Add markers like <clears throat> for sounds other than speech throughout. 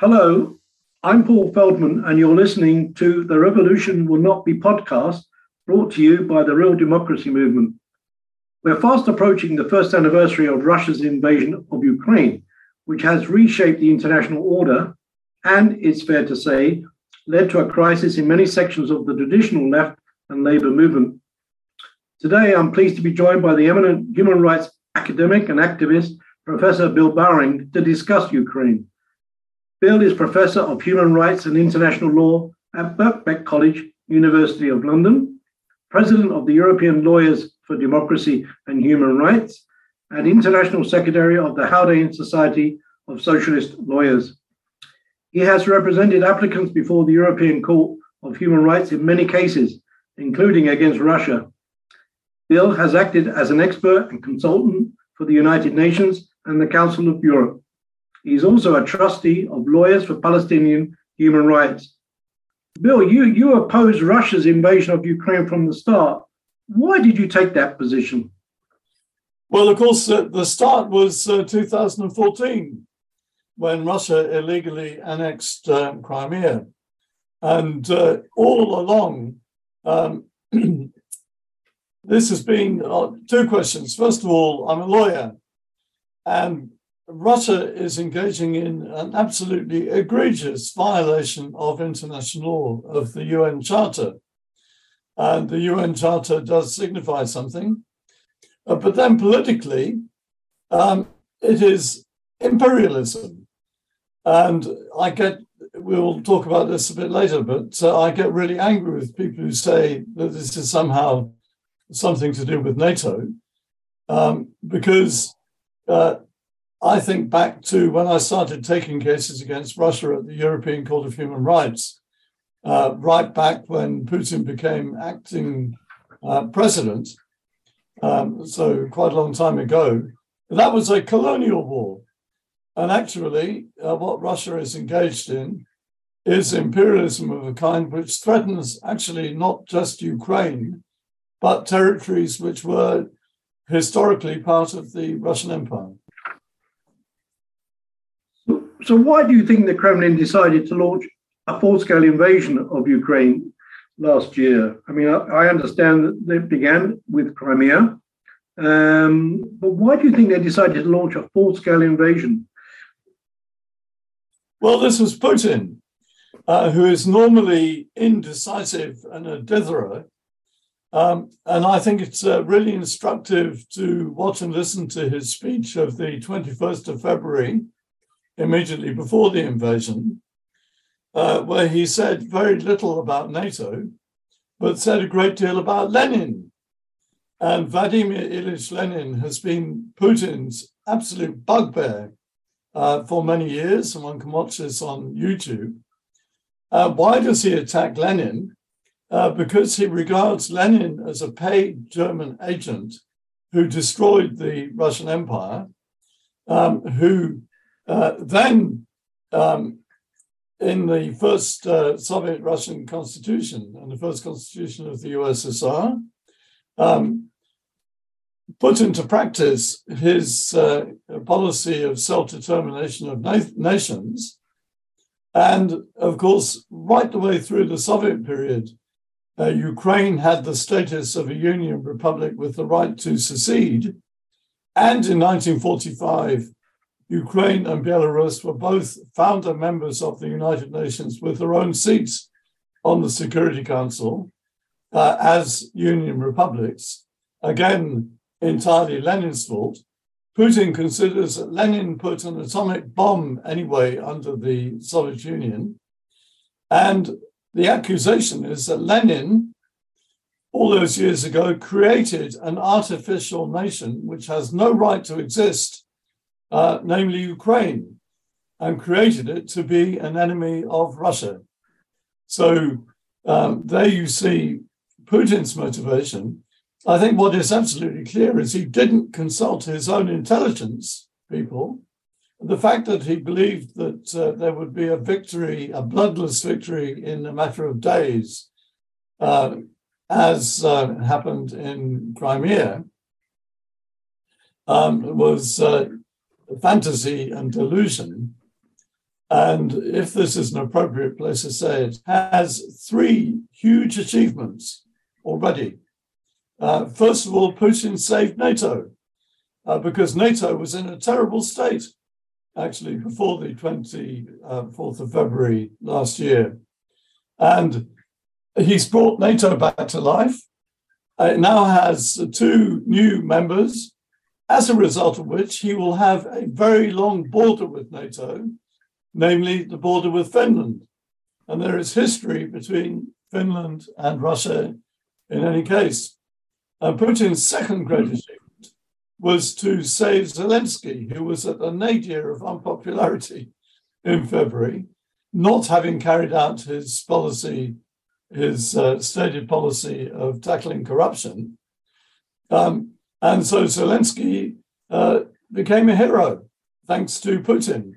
Hello, I'm Paul Feldman, and you're listening to The Revolution Will Not Be podcast, brought to you by the Real Democracy Movement. We're fast approaching the first anniversary of Russia's invasion of Ukraine, which has reshaped the international order and, it's fair to say, led to a crisis in many sections of the traditional left and labor movement. Today, I'm pleased to be joined by the eminent human rights academic and activist, Professor Bill Bowring, to discuss Ukraine. Bill is Professor of Human Rights and International Law at Birkbeck College, University of London, President of the European Lawyers for Democracy and Human Rights, and International Secretary of the Haldane Society of Socialist Lawyers. He has represented applicants before the European Court of Human Rights in many cases, including against Russia. Bill has acted as an expert and consultant for the United Nations and the Council of Europe. He is also a trustee of Lawyers for Palestinian Human Rights. Bill, you, you opposed Russia's invasion of Ukraine from the start. Why did you take that position? Well, of course, uh, the start was uh, 2014 when Russia illegally annexed uh, Crimea. And uh, all along, um, <clears throat> this has been uh, two questions. First of all, I'm a lawyer, and Russia is engaging in an absolutely egregious violation of international law, of the UN Charter. And the UN Charter does signify something. Uh, but then politically, um, it is imperialism. And I get, we'll talk about this a bit later, but uh, I get really angry with people who say that this is somehow something to do with NATO, um, because uh, I think back to when I started taking cases against Russia at the European Court of Human Rights, uh, right back when Putin became acting uh, president, um, so quite a long time ago. That was a colonial war. And actually, uh, what Russia is engaged in is imperialism of a kind which threatens actually not just Ukraine, but territories which were historically part of the Russian Empire. So, why do you think the Kremlin decided to launch a full scale invasion of Ukraine last year? I mean, I, understand that it began with Crimea, um, but why do you think they decided to launch a full scale invasion? Well, this was Putin, uh, who is normally indecisive and a ditherer, um, and I think it's uh, really instructive to watch and listen to his speech of the 21st of February, immediately before the invasion, uh, where he said very little about NATO, but said a great deal about Lenin. And Vladimir Ilyich Lenin has been Putin's absolute bugbear uh, for many years, and one can watch this on YouTube. Uh, why does he attack Lenin? uh, because he regards Lenin as a paid German agent who destroyed the Russian Empire, um, who uh, then, um, in the first uh, Soviet Russian constitution and the first constitution of the USSR, um, put into practice his uh, policy of self determination of na- nations. And of course, right the way through the Soviet period, uh, Ukraine had the status of a union republic with the right to secede. And in 1945, Ukraine and Belarus were both founder members of the United Nations with their own seats on the Security Council uh, as union republics. Again, entirely Lenin's fault. Putin considers that Lenin put an atomic bomb anyway under the Soviet Union. And the accusation is that Lenin, all those years ago, created an artificial nation which has no right to exist, uh, namely Ukraine, and created it to be an enemy of Russia. So um, there you see Putin's motivation. I think what is absolutely clear is he didn't consult his own intelligence people the fact that he believed that uh, there would be a victory, a bloodless victory in a matter of days, uh, as uh, happened in Crimea, um, was uh, fantasy and delusion. and if this is an appropriate place to say it, has three huge achievements already. Uh, first of all, Putin saved NATO uh, because NATO was in a terrible state, actually, before the 24th of February last year. And he's brought NATO back to life. Uh, it now has two new members, as a result of which he will have a very long border with NATO, namely the border with Finland. And there is history between Finland and Russia in any case. Uh, Putin's second great achievement was to save Zelensky, who was at the nadir of unpopularity in February, not having carried out his policy, his uh, stated policy of tackling corruption. Um, and so Zelensky uh, became a hero thanks to Putin.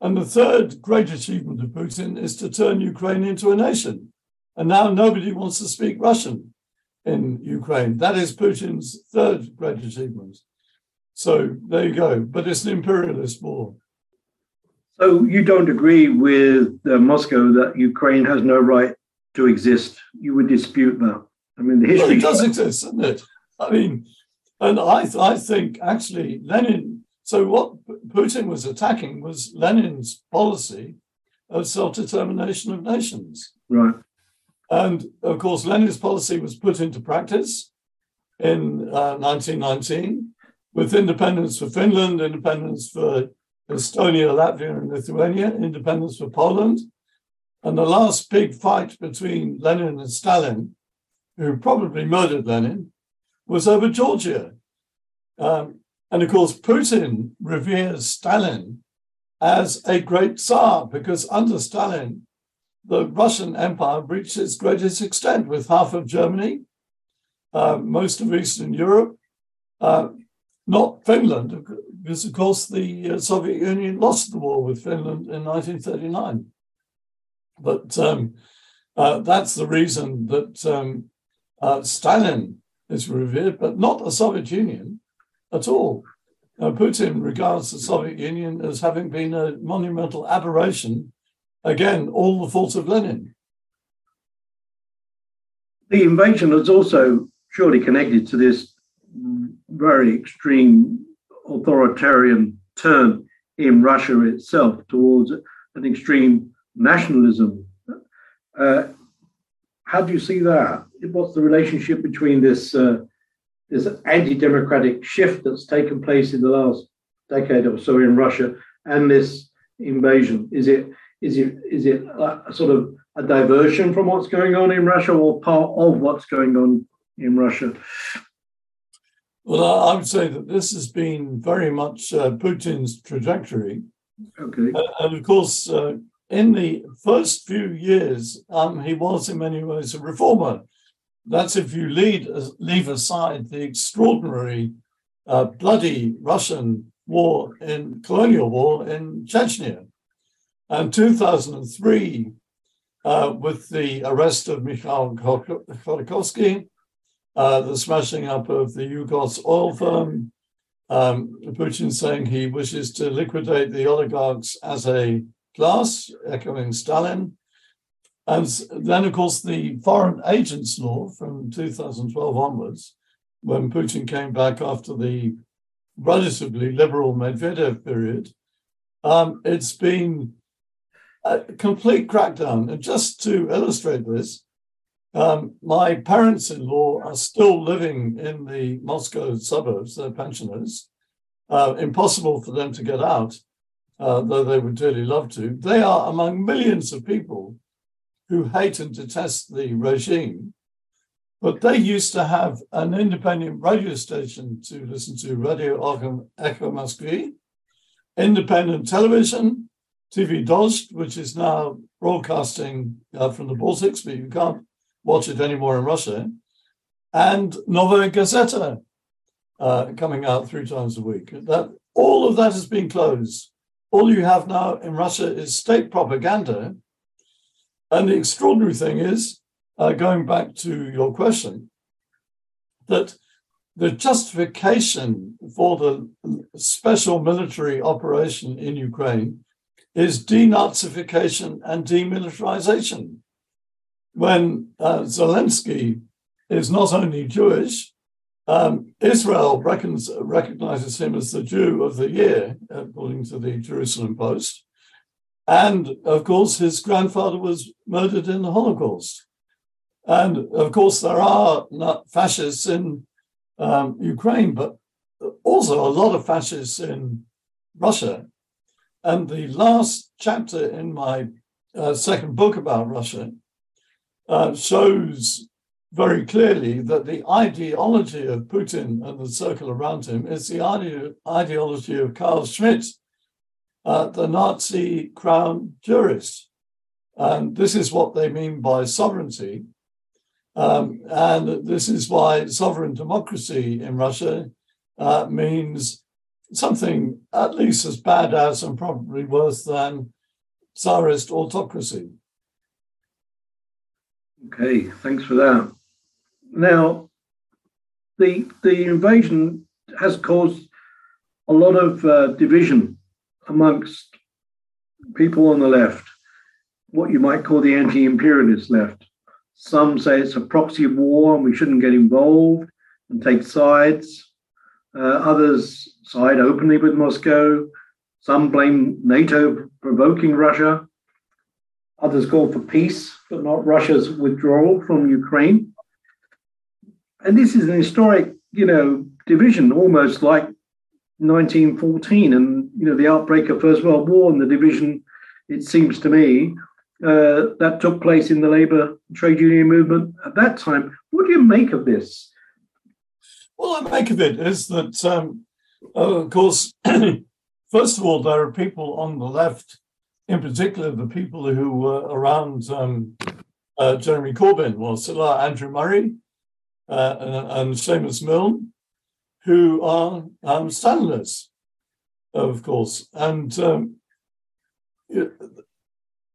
And the third great achievement of Putin is to turn Ukraine into a nation. And now nobody wants to speak Russian in Ukraine. That is Putin's third great achievement. So there you go. But it's an imperialist war. So you don't agree with uh, Moscow that Ukraine has no right to exist? You would dispute that. I mean, the history well, it does exist, doesn't it? I mean, and I, th- I think actually Lenin so what Putin was attacking was Lenin's policy of self-determination of nations. Right. And of course, Lenin's policy was put into practice in uh, 1919 with independence for Finland, independence for Estonia, Latvia, and Lithuania, independence for Poland. And the last big fight between Lenin and Stalin, who probably murdered Lenin, was over Georgia. Um, and of course, Putin reveres Stalin as a great Tsar because under Stalin, the Russian Empire reached its greatest extent with half of Germany, uh, most of Eastern Europe, uh, not Finland, because of course the uh, Soviet Union lost the war with Finland in 1939. But um, uh, that's the reason that um, uh, Stalin is revered, but not the Soviet Union at all. Uh, Putin regards the Soviet Union as having been a monumental aberration. Again, all the fault of Lenin. The invasion is also surely connected to this very extreme authoritarian turn in Russia itself towards an extreme nationalism. Uh, how do you see that? What's the relationship between this uh, this anti-democratic shift that's taken place in the last decade or so in Russia and this invasion? Is it is it is it a, sort of a diversion from what's going on in Russia or part of what's going on in Russia? Well, I would say that this has been very much uh, Putin's trajectory. Okay. Uh, and of course, uh, in the first few years, um, he was in many ways a reformer. That's if you lead, leave aside the extraordinary, uh, bloody Russian war in colonial war in Chechnya. And 2003, uh, with the arrest of Mikhail Khodorkovsky, uh, the smashing up of the Yukos oil firm, um, Putin saying he wishes to liquidate the oligarchs as a class, echoing Stalin, and then, of course, the foreign agents law from 2012 onwards, when Putin came back after the relatively liberal Medvedev period, um, it's been a complete crackdown. And just to illustrate this, um, my parents in law are still living in the Moscow suburbs, they're pensioners. Uh, impossible for them to get out, uh, though they would dearly love to. They are among millions of people who hate and detest the regime, but they used to have an independent radio station to listen to Radio Echo Moskvy, independent television, TV Dozhd, which is now broadcasting uh, from the Baltics, but you can't watch it anymore in Russia, and Novaya Gazeta uh, coming out three times a week. That all of that has been closed. All you have now in Russia is state propaganda and the extraordinary thing is, uh, going back to your question, that the justification for the special military operation in Ukraine is denazification and demilitarization. When uh, Zelensky is not only Jewish, um, Israel reckons, recognizes him as the Jew of the year, according to the Jerusalem Post. And of course, his grandfather was murdered in the Holocaust. And of course, there are fascists in um, Ukraine, but also a lot of fascists in Russia. And the last chapter in my uh, second book about Russia uh, shows very clearly that the ideology of Putin and the circle around him is the ide- ideology of Carl Schmitt, uh, the Nazi crown jurist. And this is what they mean by sovereignty. Um, and this is why sovereign democracy in Russia uh, means something at least as bad as and probably worse than Tsarist autocracy. Okay, thanks for that. Now, the the invasion has caused a lot of uh, division amongst people on the left, what you might call the anti-imperialist left. Some say it's a proxy war and we shouldn't get involved and take sides. Uh, others side openly with Moscow. Some blame NATO provoking Russia. Others call for peace, but not Russia's withdrawal from Ukraine. And this is an historic, you know, division, almost like 1914 and, you know, the outbreak of First World War and the division, it seems to me, uh, that took place in the labor trade union movement at that time. What do you make of this? Well, I make of it is that, um, uh, of course, <clears throat> first of all, there are people on the left, in particular, the people who were around um, uh, Jeremy Corbyn, well, Sir Andrew Murray uh, and, and Seumas Milne, who are um, of course. And um,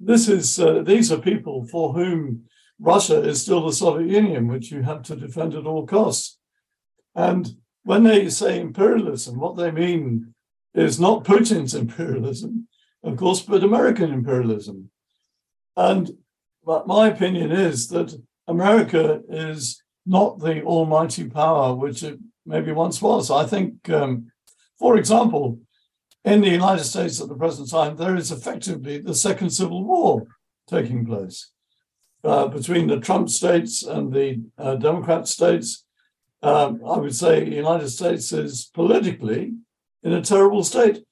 this is uh, these are people for whom Russia is still the Soviet Union, which you have to defend at all costs. And when they say imperialism, what they mean is not Putin's imperialism, of course, but American imperialism. And but my opinion is that America is not the almighty power which it maybe once was. I think, um, for example, in the United States at the present time, there is effectively the second civil war taking place uh, between the Trump states and the uh, Democrat states um, I would say the United States is politically in a terrible state.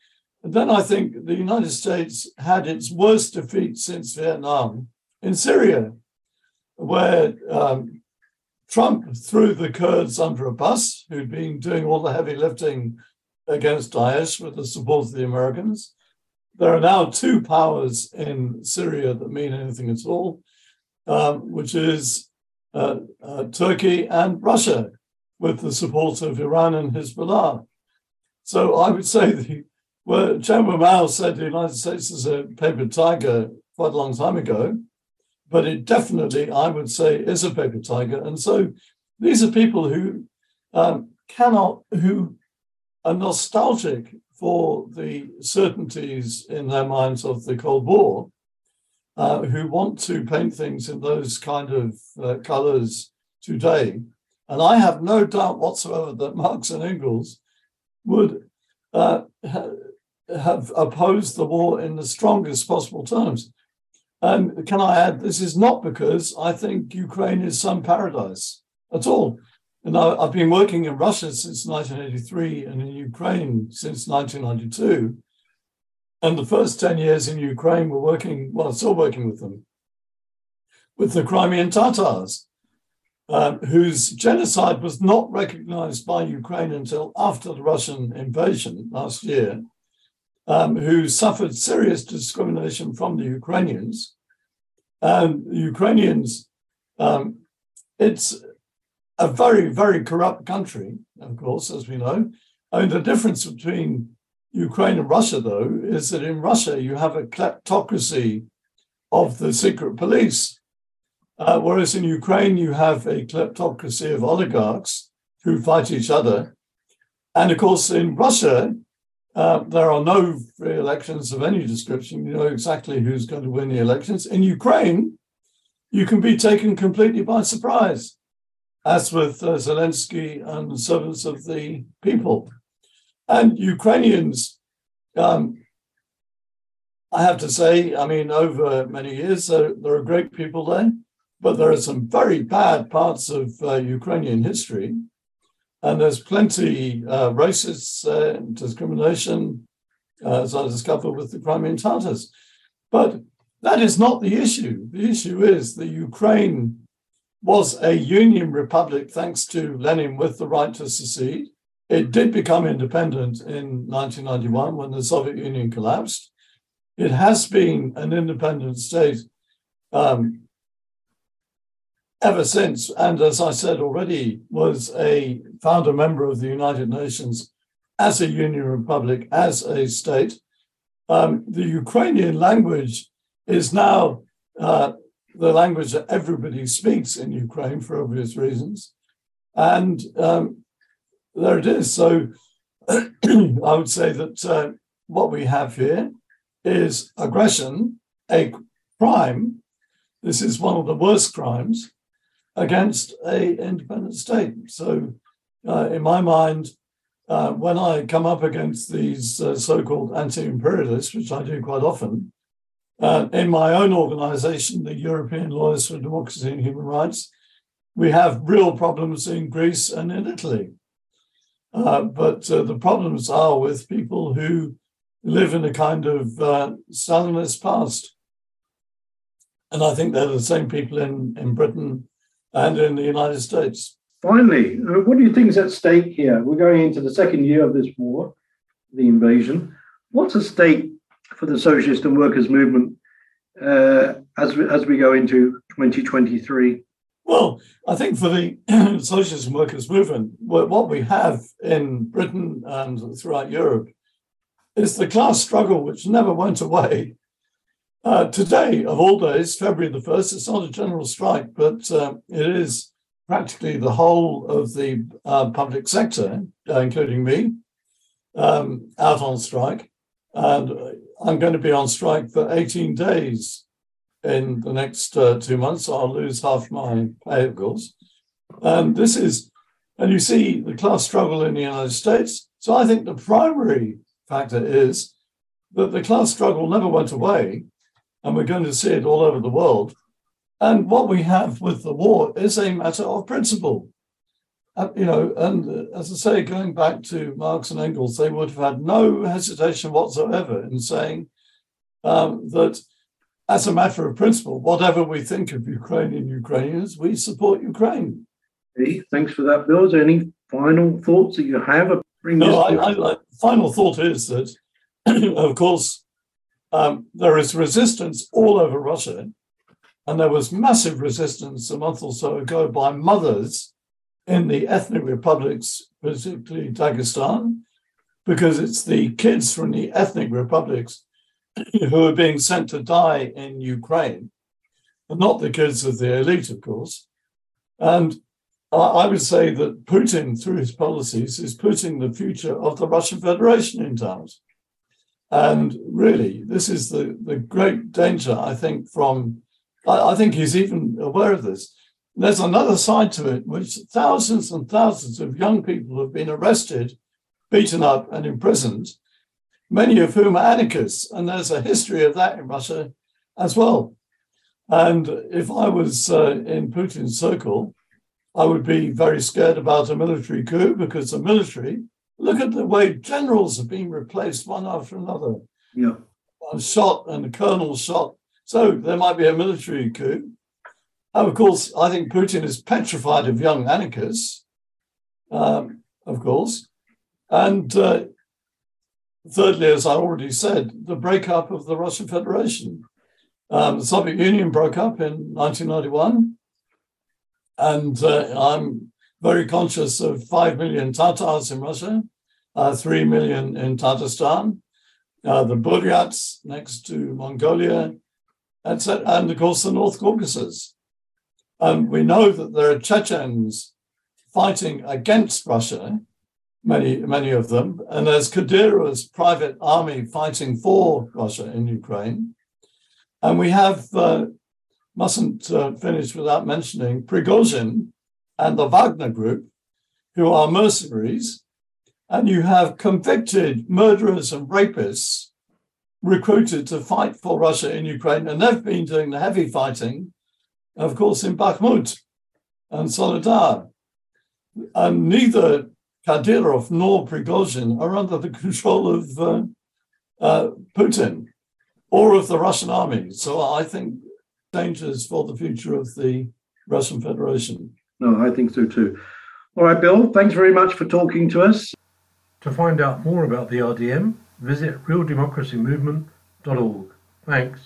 And then I think the United States had its worst defeat since Vietnam in Syria, where um, Trump threw the Kurds under a bus, who'd been doing all the heavy lifting against Daesh with the support of the Americans. There are now two powers in Syria that mean anything at all, um, which is uh, uh, Turkey and Russia with the support of Iran and Hezbollah. So I would say the well, Chairman Mao said the United States is a paper tiger quite a long time ago, but it definitely, I would say, is a paper tiger. And so these are people who um, cannot, who are nostalgic for the certainties in their minds of the Cold War, uh, who want to paint things in those kind of uh, colors today. And I have no doubt whatsoever that Marx and Engels would uh, ha- have opposed the war in the strongest possible terms. And can I add, this is not because I think Ukraine is some paradise at all. And I, have been working in Russia since 1983 and in Ukraine since 1992. And the first 10 years in Ukraine, we're working, well, still working with them, with the Crimean Tatars um, whose genocide was not recognized by Ukraine until after the Russian invasion last year, um, who suffered serious discrimination from the Ukrainians. And the Ukrainians, um, it's a very, very corrupt country, of course, as we know. I mean, the difference between Ukraine and Russia, though, is that in Russia you have a kleptocracy of the secret police uh, whereas in Ukraine, you have a kleptocracy of oligarchs who fight each other. And of course, in Russia, Uh, there are no free elections of any description. You know exactly who's going to win the elections. In Ukraine, you can be taken completely by surprise, as with uh, Zelensky and the servants of the people. And Ukrainians, um, I have to say, I mean, over many years, there, there, are great people there, but there are some very bad parts of uh, Ukrainian history and there's plenty uh, racist uh, discrimination, uh, as I discovered with the Crimean Tatars. But that is not the issue. The issue is that Ukraine was a union republic thanks to Lenin with the right to secede. It did become independent in 1991 when the Soviet Union collapsed. It has been an independent state um, ever since, and as I said already, was a founder member of the United Nations as a union republic, as a state. Um, the Ukrainian language is now uh, the language that everybody speaks in Ukraine for obvious reasons. And um, there it is. So <clears throat> I would say that uh, what we have here is aggression, a crime. This is one of the worst crimes against a independent state. So, uh, in my mind, uh, when I come up against these uh, so-called anti-imperialists, which I do quite often, uh, in my own organisation, the European Lawyers for Democracy and Human Rights, we have real problems in Greece and in Italy. Uh, but uh, the problems are with people who live in a kind of Stalinist past. And I think they're the same people in, in Britain and in the United States. Finally, uh, what do you think is at stake here? We're going into the second year of this war, the invasion. What's at stake for the socialist and workers' movement uh, as, we, as we go into 2023? Well, I think for the <clears throat> socialist and workers' movement, what we have in Britain and throughout Europe is the class struggle which never went away uh, today, of all days, February the 1st, it's not a general strike, but uh, it is practically the whole of the uh, public sector, uh, including me, um, out on strike. And I'm going to be on strike for 18 days in the next uh, two months. I'll lose half my pay, of course. And this is, and you see the class struggle in the United States. So I think the primary factor is that the class struggle never went away and we're going to see it all over the world. And what we have with the war is a matter of principle. Uh, you know, and uh, as I say, going back to Marx and Engels, they would have had no hesitation whatsoever in saying um, that, as a matter of principle, whatever we think of Ukrainian Ukrainians, we support Ukraine. Hey, thanks for that, Bill. Is there any final thoughts that you have? no, I, I, I, final thought is that, <clears throat> of course, um, there is resistance all over Russia. And there was massive resistance a month or so ago by mothers in the ethnic republics, particularly Dagestan, because it's the kids from the ethnic republics <clears throat> who are being sent to die in Ukraine, and not the kids of the elite, of course. And I would say that Putin, through his policies, is putting the future of the Russian Federation in doubt. And really, this is the, the great danger, I think, from, I, I think he's even aware of this. There's another side to it, which thousands and thousands of young people have been arrested, beaten up, and imprisoned, many of whom are anarchists. And there's a history of that in Russia as well. And if I was uh, in Putin's circle, I would be very scared about a military coup because the military Look at the way generals have been replaced one after another. Yeah. Shot and the colonel shot. So there might be a military coup. And of course, I think Putin is petrified of young anarchists, um, of course. And uh, thirdly, as I already said, the breakup of the Russian Federation. Um, the Soviet Union broke up in 1991. And uh, I'm very conscious of 5 million Tatars in Russia, uh, 3 million in Tatarstan, uh, the Buryats next to Mongolia, etc., and of course the North Caucasus. And we know that there are Chechens fighting against Russia, many, many of them. And there's Kadyrov's private army fighting for Russia in Ukraine. And we have, uh, mustn't uh, finish without mentioning Prigozhin and the Wagner Group, who are mercenaries. And you have convicted murderers and rapists recruited to fight for Russia in Ukraine. And they've been doing the heavy fighting, of course, in Bakhmut and Soledar. And neither Kadyrov nor Prigozhin are under the <laughs> control of uh, uh, Putin or of the Russian army. So I think dangers for the future of the Russian Federation. No, I think so too. All right, Bill, thanks very much for talking to us. To find out more about the RDM, visit realdemocracymovement.org. Thanks.